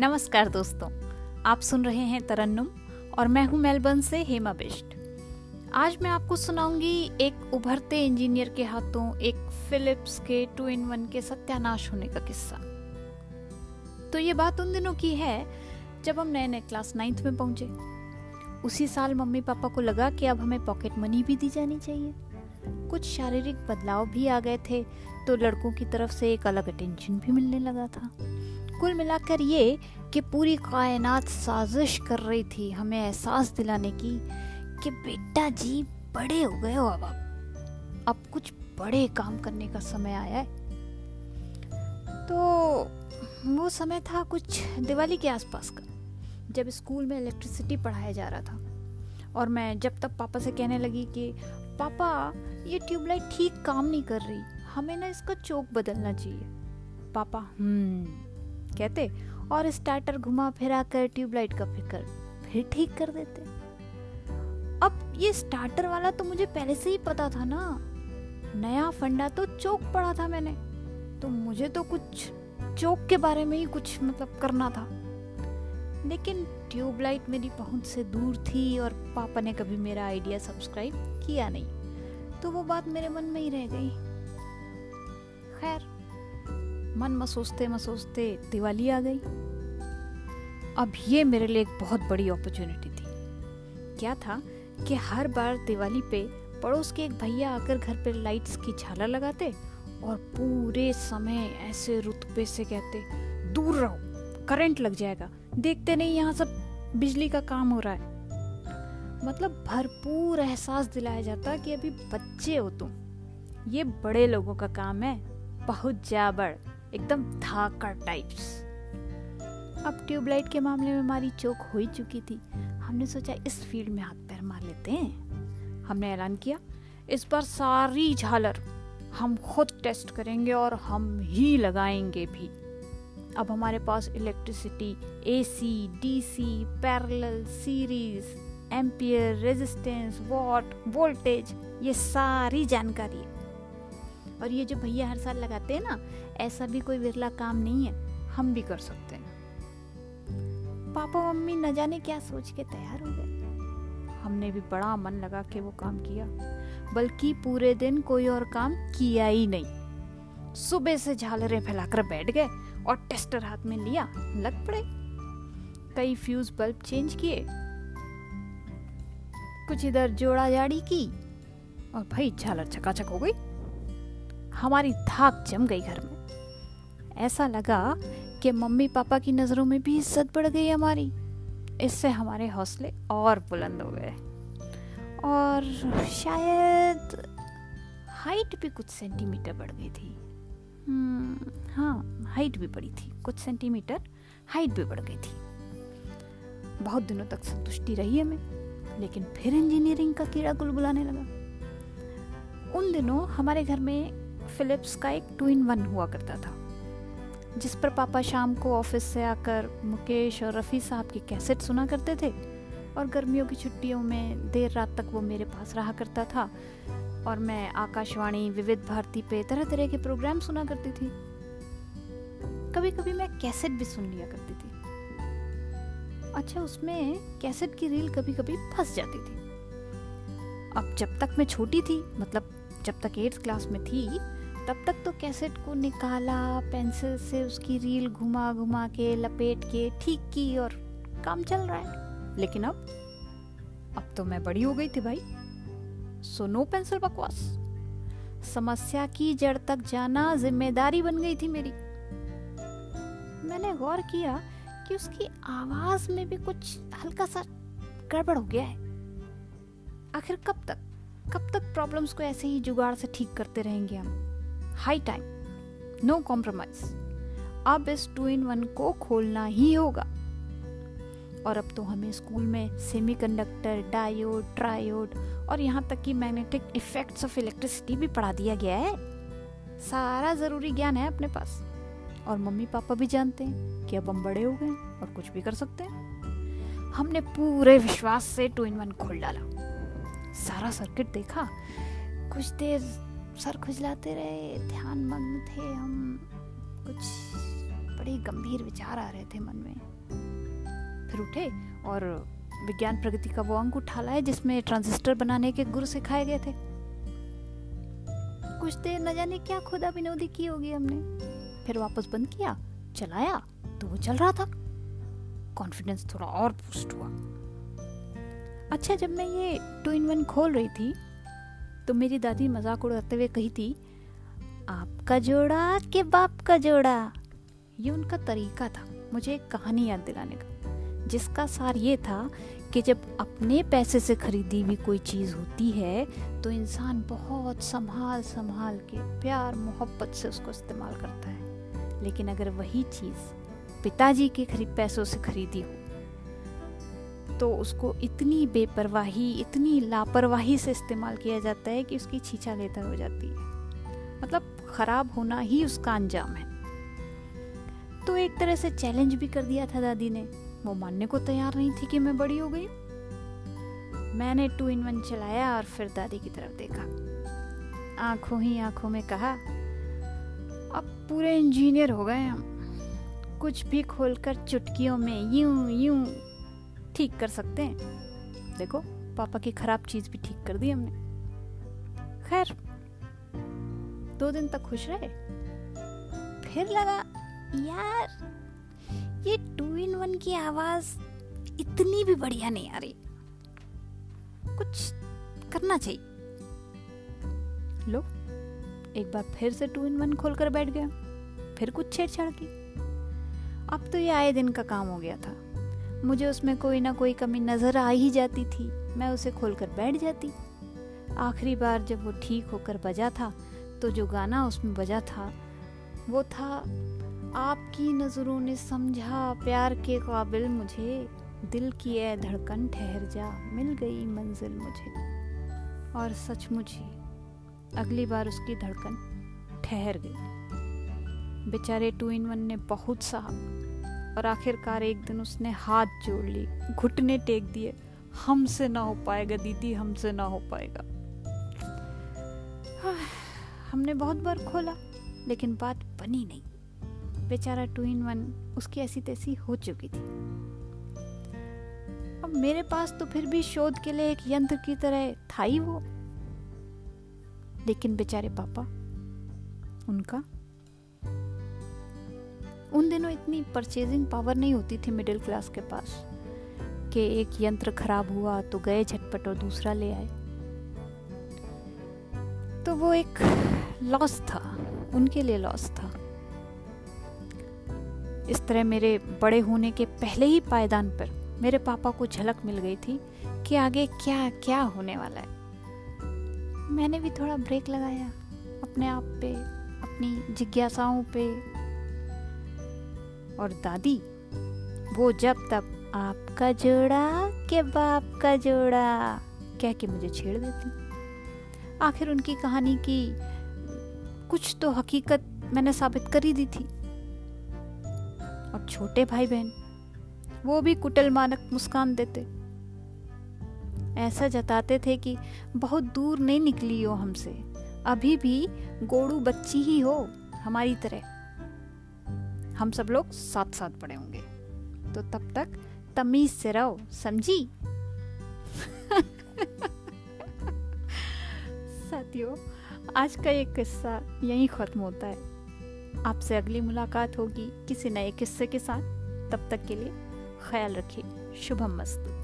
नमस्कार दोस्तों, आप सुन रहे हैं तरन्नुम और मैं हूँ मेलबर्न से हेमा बिष्ट। आज मैं आपको सुनाऊँगी एक उभरते इंजीनियर के हाथों, एक फिलिप्स के टू इन वन के सत्यानाश होने का किस्सा। तो ये बात उन दिनों की है जब हम नए नए क्लास नाइन्थ में पहुँचे। उसी साल मम्मी पापा को लगा कि अब हमें पॉकेट मनी भी दी जानी चाहिए। कुछ शारीरिक बदलाव भी आ गए थे तो लड़कों की तरफ़ से एक अलग अटेंशन भी मिलने लगा था। कुल मिलाकर ये कि पूरी कायनात साजिश कर रही थी हमें एहसास दिलाने की कि बेटा जी, बड़े हो गए हो अब आप। अब कुछ बड़े काम करने का समय आया है। तो वो समय था कुछ दिवाली के आसपास का, जब स्कूल में इलेक्ट्रिसिटी पढ़ाया जा रहा था। और मैं जब तक पापा से कहने लगी कि, पापा, ये ट्यूबलाइट ठीक काम नहीं कर रही, हमें ना इसका चौक बदलना चाहिए। पापा हम्म कहते, और स्टार्टर घुमा फिरा कर ट्यूबलाइट का फिकर फिर ठीक कर देते। अब ये स्टार्टर वाला तो मुझे पहले से ही पता था ना। नया फंडा तो चौक पड़ा था मैंने। तो मुझे तो कुछ चौक के बारे में ही कुछ मतलब करना था। लेकिन ट्यूबलाइट मेरी पहुँच से दूर थी और पापा ने कभी मेरा आइडिया सब्सक्राइब किया नहीं। तो वो बात मेरे मन में ही रह गई। खैर मन मसोचते मसोचते दिवाली आ गई। अब ये मेरे लिए एक बहुत बड़ी अपॉर्चुनिटी थी। क्या था कि हर बार दिवाली पे पड़ोस के एक भैया आकर घर पे लाइट्स की झालर लगाते और पूरे समय ऐसे रुतबे से कहते, दूर रहो करंट लग जाएगा, देखते नहीं यहाँ सब बिजली का काम हो रहा है। मतलब भरपूर एहसास दिलाया जाता कि अभी बच्चे हो तुम। ये बड़े लोगों का काम है, बहुत जाबड़ एकदम धाकड़ टाइप्स अब ट्यूबलाइट के मामले में हमारी चौक हो ही चुकी थी। हमने सोचा इस फ़ील्ड में हाथ पैर मार लेते हैं। हमने ऐलान किया, इस बार सारी झालर हम खुद टेस्ट करेंगे और हम ही लगाएँगे भी। अब हमारे पास electricity AC DC parallel series ampere resistance watt voltage ये सारी जानकारी है। और ये जो भैया हर साल लगाते हैं ना, ऐसा भी कोई विरला काम नहीं है। हम भी कर सकते हैं। पापा, मम्मी न जाने क्या सोच के तैयार हो गए। हमने भी बड़ा मन लगा के वो काम किया, बल्कि पूरे दिन कोई और काम किया ही नहीं। सुबह से झालरें फैलाकर बैठ गए और टेस्टर हाथ में लिया, लग पड़े। कई फ्यूज बल्ब चेंज किए। कुछ इधर जोड़ा जाड़ी की और भाई झालर चकाचक हो गई। हमारी थाक जम गई घर में। ऐसा लगा कि मम्मी पापा की नज़रों में भी इज़्ज़त बढ़ गई हमारी। इससे हमारे हौसले और बुलंद हो गए। और शायद हाइट भी कुछ सेंटीमीटर बढ़ गई थी। हम्म, हाँ हाइट भी बढ़ी थी। कुछ सेंटीमीटर हाइट भी बढ़ गई थी। बहुत दिनों तक संतुष्टि रही हमें लेकिन फिर इंजीनियरिंग का कीड़ा गुलगुलाने लगा। उन दिनों हमारे घर में फिलिप्स का एक टू इन वन हुआ करता था, जिस पर पापा शाम को ऑफ़िस से आकर मुकेश और रफ़ी साहब की कैसेट सुना करते थे और गर्मियों की छुट्टियों में देर रात तक वो मेरे पास रहा करता था और मैं आकाशवाणी, विविध भारती पे तरह तरह के प्रोग्राम सुना करती थी। कभी कभी मैं कैसेट भी सुन लिया करती थी। अच्छा उसमें कैसेट की रील कभी कभी फंस जाती थी। अब जब तक मैं छोटी थी मतलब जब तक एट्थ क्लास में थी तब तक तो कैसेट को निकाला, पेंसिल से उसकी रील घुमा घुमा के, लपेट के, ठीक की और काम चल रहा है। लेकिन अब अब तो मैं बड़ी हो गई थी भाई। सो नो पेंसिल बकवास। समस्या की जड़ तक जाना ज़िम्मेदारी बन गई थी मेरी। मैंने गौर किया कि उसकी आवाज़ में भी कुछ हल्का सा गड़बड़ हो गया है। आखिर कब तक कब तक प्रॉब्लम्स को ऐसे ही जुगाड़ से ठीक करते रहेंगे हम? High time, no compromise. अब इस टू इन वन को खोलना ही होगा। और अब तो हमें स्कूल में सेमीकंडक्टर, डायोड, ट्रायोड और यहाँ तक कि मैग्नेटिक इफेक्ट्स ऑफ़ इलेक्ट्रिसिटी भी पढ़ा दिया गया है। सारा ज़रूरी ज्ञान है अपने पास। और मम्मी पापा भी जानते हैं कि अब हम बड़े हो गए और कुछ भी कर सकते हैं। हमने पूरे विश्वास से टू इन वन खोल डाला। सारा सर्किट देखा। कुछ देर सर खुजलाते रहे, ध्यान मग्न थे हम। कुछ बड़े गंभीर विचार आ रहे थे मन में। फिर उठे और विज्ञान प्रगति का वो अंक उठा लाए जिसमें ट्रांजिस्टर बनाने के गुरु सिखाए गए थे। कुछ देर न जाने क्या खुदा विनोदी की होगी हमने। फिर वापस बंद किया, चलाया तो वो चल रहा था। कॉन्फिडेंस थोड़ा और बूस्ट हुआ। अच्छा जब मैं ये टू इन वन खोल रही थी तो मेरी दादी मज़ाक उड़ाते हुए कही थी, आपका जोड़ा के बाप का जोड़ा। ये उनका तरीका था, मुझे एक कहानी याद दिलाने का, जिसका सार ये था कि जब अपने पैसे से खरीदी हुई कोई चीज़ होती है तो इंसान बहुत संभाल संभाल के प्यार, मोहब्बत से उसको इस्तेमाल करता है। लेकिन अगर वही चीज़ पिताजी के खरीद पैसों से खरीदी हो तो उसको इतनी बेपरवाही, इतनी लापरवाही से इस्तेमाल किया जाता है कि उसकी छीछा लेता हो जाती है। मतलब खराब होना ही उसका अंजाम है। तो एक तरह से चैलेंज भी कर दिया था दादी ने। वो मानने को तैयार नहीं थी कि मैं बड़ी हो गई। मैंने टू इन वन चलाया और फिर दादी की तरफ़ देखा। आँखों ही आँखों में कहा, अब पूरे इंजीनियर हो गए हम। कुछ भी खोलकर चुटकियों में यूँ यूँ ठीक कर सकते हैं। देखो, पापा की खराब चीज़ भी ठीक कर दी हमने। खैर, दो दिन तक खुश रहे। फिर लगा, यार, ये टू इन वन की आवाज़ इतनी भी बढ़िया नहीं आ रही। कुछ करना चाहिए। लो, एक बार फिर से टू इन वन खोलकर बैठ गया। फिर कुछ छेड़छाड़ की। अब तो ये आए दिन का काम हो गया था। मुझे उसमें कोई ना कोई कमी नज़र आ ही जाती थी। मैं उसे खोलकर बैठ जाती। आखिरी बार जब वो ठीक होकर बजा था तो जो गाना उसमें बजा था, वो था, आपकी नज़रों ने समझा, प्यार के काबिल मुझे, दिल की है धड़कन ठहर जा, मिल गई मंजिल मुझे। और सचमुच ही, अगली बार उसकी धड़कन ठहर गई। बेचारे टू इन वन ने बहुत सहा और आखिरकार एक दिन उसने हाथ जोड़ ली घुटने टेक दिए, हमसे ना हो पाएगा दीदी, हमसे ना हो पाएगा। हमने बहुत बार खोला, लेकिन बात बनी नहीं। बेचारा टू इन वन उसकी ऐसी तैसी हो चुकी थी। अब मेरे पास तो फिर भी शोध के लिए एक यंत्र की तरह था ही वो। लेकिन बेचारे पापा, उनका उन दिनों इतनी परचेजिंग पावर नहीं होती थी मिडिल क्लास के पास कि एक यंत्र खराब हुआ तो गए झटपट और दूसरा ले आए। तो वो एक लॉस था, उनके लिए लॉस था। इस तरह मेरे बड़े होने के पहले ही पायदान पर मेरे पापा को झलक मिल गई थी कि आगे क्या क्या होने वाला है। मैंने भी थोड़ा ब्रेक लगाया, अपने आप पे, अपनी जिज्ञासाओं पे और दादी, वो जब तब आपका जोड़ा के बाप का जोड़ा, कह के मुझे छेड़ देती। आखिर उनकी कहानी की कुछ तो हकीकत मैंने साबित कर ही दी थी। और छोटे भाई बहन वो भी कुटल मानक मुस्कान देते। ऐसा जताते थे कि बहुत दूर नहीं निकली हो हमसे, अभी भी गोड़ू बच्ची ही हो हमारी तरह। हम सब लोग साथ साथ पढ़े होंगे। तो तब तक तमीज से रहो, समझी? साथियों, आज का ये किस्सा यहीं खत्म होता है। आपसे अगली मुलाकात होगी किसी नए किस्से के साथ। तब तक के लिए ख्याल रखिए। शुभम मस्तु।